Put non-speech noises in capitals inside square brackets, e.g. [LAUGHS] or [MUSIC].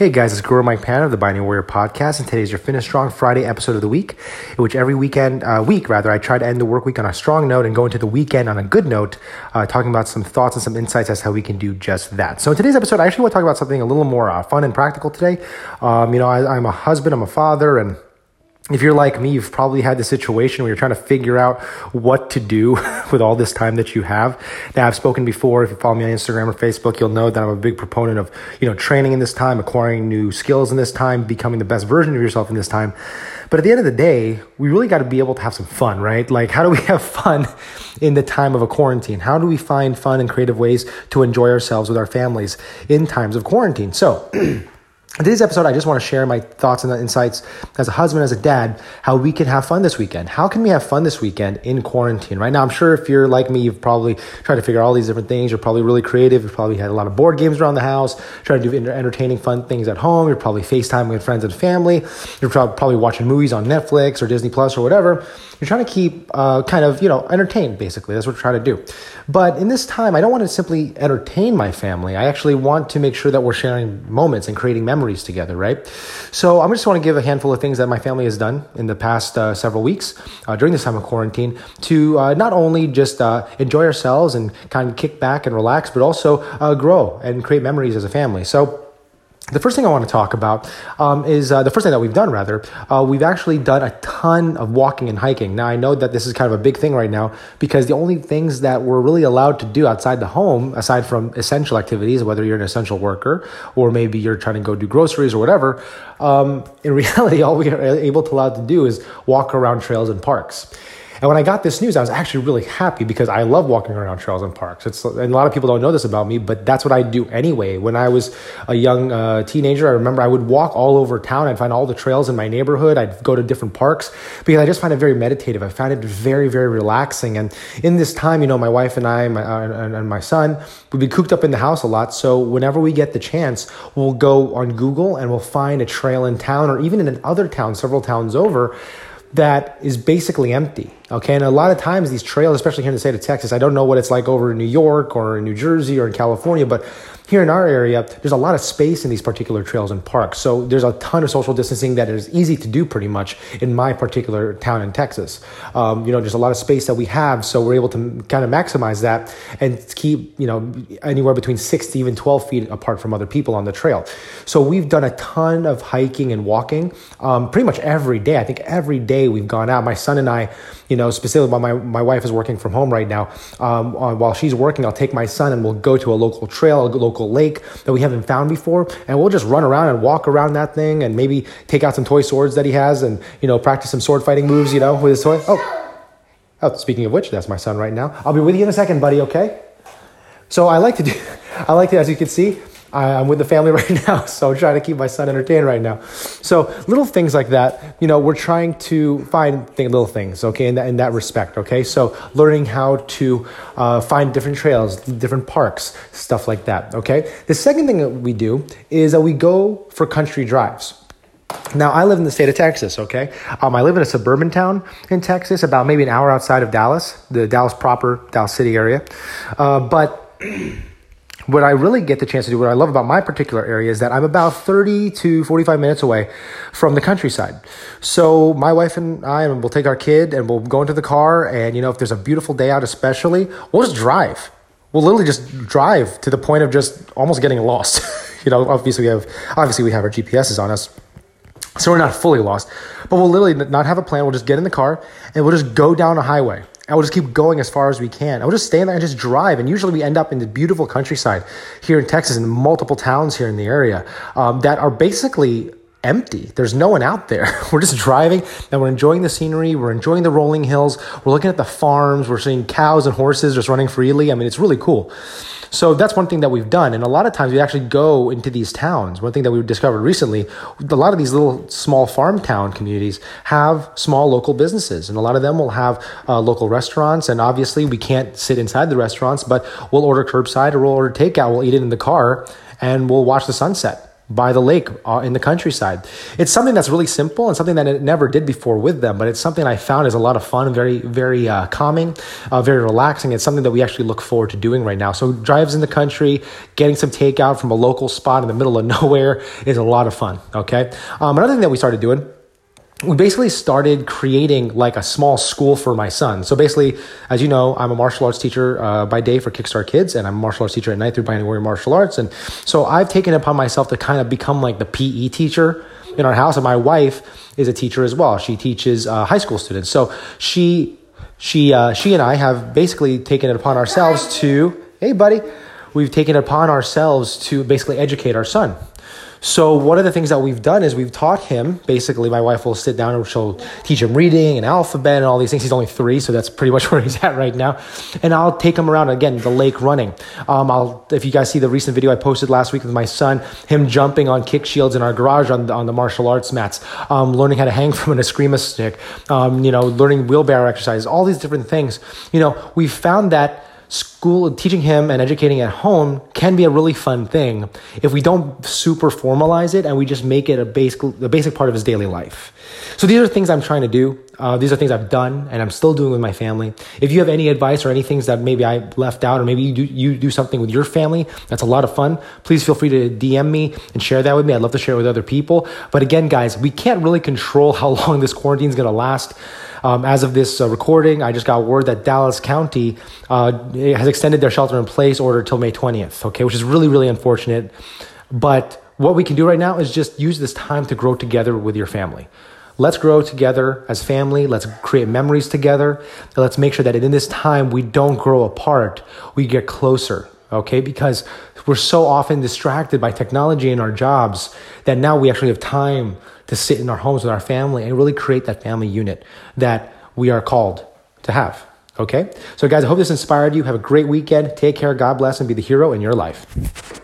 Hey guys, it's Guru Mike Pan of the Binding Warrior Podcast, and today's your Finish Strong Friday episode of the week, in which every weekend, uh, week rather, I try to end the work week on a strong note and go into the weekend on a good note, uh, talking about some thoughts and some insights as how we can do just that. So in today's episode, I actually want to talk about something a little more uh, fun and practical today. Um, you know, I, I'm a husband, I'm a father, and if you're like me, you've probably had the situation where you're trying to figure out what to do [LAUGHS] with all this time that you have. Now, I've spoken before. If you follow me on Instagram or Facebook, you'll know that I'm a big proponent of, you know, training in this time, acquiring new skills in this time, becoming the best version of yourself in this time. But at the end of the day, we really got to be able to have some fun, right? Like, how do we [LAUGHS] have fun in the time of a quarantine? How do we find fun and creative ways to enjoy ourselves with our families in times of quarantine? So, [CLEARS THROAT] In today's episode, I just want to share my thoughts and insights as a husband, as a dad, how we can have fun this weekend. How can we have fun this weekend in quarantine? Right now, I'm sure if you're like me, you've probably tried to figure out all these different things. You're probably really creative. You've probably had a lot of board games around the house, trying to do entertaining, fun things at home. You're probably FaceTime with friends and family. You're probably watching movies on Netflix or Disney Plus or whatever. You're trying to keep uh, kind of, you know, entertained, basically. That's what we're trying to do. But in this time, I don't want to simply entertain my family. I actually want to make sure that we're sharing moments and creating memories together, right? So I'm just want to give a handful of things that my family has done in the past uh, several weeks uh, during this time of quarantine to uh, not only just uh, enjoy ourselves and kind of kick back and relax, but also uh, grow and create memories as a family. So, the first thing I want to talk about um, is uh, the first thing that we've done, rather. Uh, we've actually done a ton of walking and hiking. Now, I know that this is kind of a big thing right now because the only things that we're really allowed to do outside the home, aside from essential activities, whether you're an essential worker or maybe you're trying to go do groceries or whatever, um, in [LAUGHS] reality, all we are able to allowed to do is walk around trails and parks. And when I got this news, I was actually really happy because I love walking around trails and parks. It's and a lot of people don't know this about me, but that's what I do anyway. When I was a young uh, teenager, I remember I would walk all over town. I'd find all the trails in my neighborhood. I'd go to different parks because I just find it very meditative. I find it very, very relaxing. And in this time, you know, my wife and I my, uh, and, and my son, would be cooped up in the house a lot. So whenever we get the chance, we'll go on Google and we'll find a trail in town or even in another town, several towns over that is basically empty. Okay. And a lot of times these trails, especially here in the state of Texas, I don't know what it's like over in New York or in New Jersey or in California, but here in our area, there's a lot of space in these particular trails and parks. So there's a ton of social distancing that is easy to do pretty much in my particular town in Texas. Um, you know, there's a lot of space that we have, so we're able to kind of maximize that and keep, you know, anywhere between six to even 12 feet apart from other people on the trail. So we've done a ton of hiking and walking um, pretty much every day. I think every day we've gone out. My son and I, you know, specifically while my, my wife is working from home right now, um, uh, while she's working, I'll take my son and we'll go to a local trail, a local local lake that we haven't found before, and we'll just run around and walk around that thing and maybe take out some toy swords that he has and you know practice some sword fighting moves, you know, with his toy. Oh, oh, speaking of which, that's my son right now. I'll be with you in a second, buddy. Okay. So I like to do, [LAUGHS] I like to, as you can see, I'm with the family [LAUGHS] right now, so I'm trying to keep my son entertained right now. So little things like that, you know, we're trying to find th- little things, okay, in that, in that respect, okay. So learning how to uh, find different trails, different parks, stuff like that, okay. The second thing that we do is that we go for country drives. Now, I live in the state of Texas, okay? Um, I live in a suburban town in Texas, about maybe an hour outside of Dallas, the Dallas proper, Dallas City area. Uh, but [CLEARS THROAT] what I really get the chance to do, what I love about my particular area is that I'm about 30 to 45 minutes away from the countryside. So my wife and I, and we'll take our kid and we'll go into the car. And, you know, if there's a beautiful day out, especially, we'll just drive. We'll literally just drive to the point of just almost getting lost. [LAUGHS] you know, obviously we have, obviously we have our GPSs on us. So we're not fully lost, but we'll literally not have a plan. We'll just get in the car and we'll just go down a highway and we'll just keep going as far as we can. I will just stay there and just drive. And usually we end up in the beautiful countryside here in Texas in multiple towns here in the area um, that are basically empty. There's no one out there. [LAUGHS] We're just driving and we're enjoying the scenery. We're enjoying the rolling hills. We're looking at the farms. We're seeing cows and horses just running freely. I mean, it's really cool. So that's one thing that we've done. And a lot of times we actually go into these towns. One thing that we've discovered recently, a lot of these little small farm town communities have small local businesses. And a lot of them will have uh, local restaurants. And obviously we can't sit inside the restaurants, but we'll order curbside or we'll order takeout. We'll eat it in the car and we'll watch the sunset by the lake uh, in the countryside. It's something that's really simple and something that it never did before with them, but it's something I found is a lot of fun, very, very uh, calming, uh, very relaxing. It's something that we actually look forward to doing right now. So drives in the country, getting some takeout from a local spot in the middle of [LAUGHS] nowhere is a lot of fun. Okay. Um, another thing that we started doing we basically started creating like a small school for my son. So basically, as you know, I'm a martial arts teacher uh, by day for Kickstart Kids, and I'm a martial arts teacher at night through Binding Warrior Martial Arts. And so I've taken upon myself to kind of become like the PE teacher in our house. And my wife is a teacher as well. She teaches uh, high school students. So she, she, uh, she and I have basically taken it upon ourselves to, hey, buddy, we've taken it upon ourselves to basically educate our son. So one of the things that we've done is we've taught him. Basically, my wife will sit down and she'll teach him reading and alphabet and all these things. He's only three, so that's pretty much [LAUGHS] where he's at right now. And I'll take him around again the lake running. Um, I'll if you guys see the recent video I posted last week with my son, him jumping on kick shields in our garage on the, on the martial arts mats, um, learning how to hang [LAUGHS] from an eskrima stick, um, you know, learning wheelbarrow exercises, all these different things. You know, we found that school teaching him and educating at home can be a really fun thing if we don't super formalize it and we just make it a basic a basic part of his daily life. So these are things i'm trying to do. Uh, these are things i've done and i'm still doing with my family. If you have any advice or any things that maybe i left out or maybe you do, you do something with your family that's a lot of fun. Please feel free to dm me and share that with me. I'd love to share it with other people. But again guys we can't really control how [LAUGHS] long this quarantine is going to last. Um, as of this uh, recording, I just got word that Dallas County uh, has extended their shelter in place order till May 20th, okay, which is really, really unfortunate. But what we can do right now is just use this time to grow together with your family. Let's grow together as family. Let's create memories together. Let's make sure that in this time we don't grow apart. We get closer, okay? Because we're so often distracted by technology and our jobs that now we actually have time to sit in our homes with our family and really create that family unit that we are called to have. Okay? So, guys, I hope this inspired you. Have a great weekend. Take care. God bless and be the hero in your life.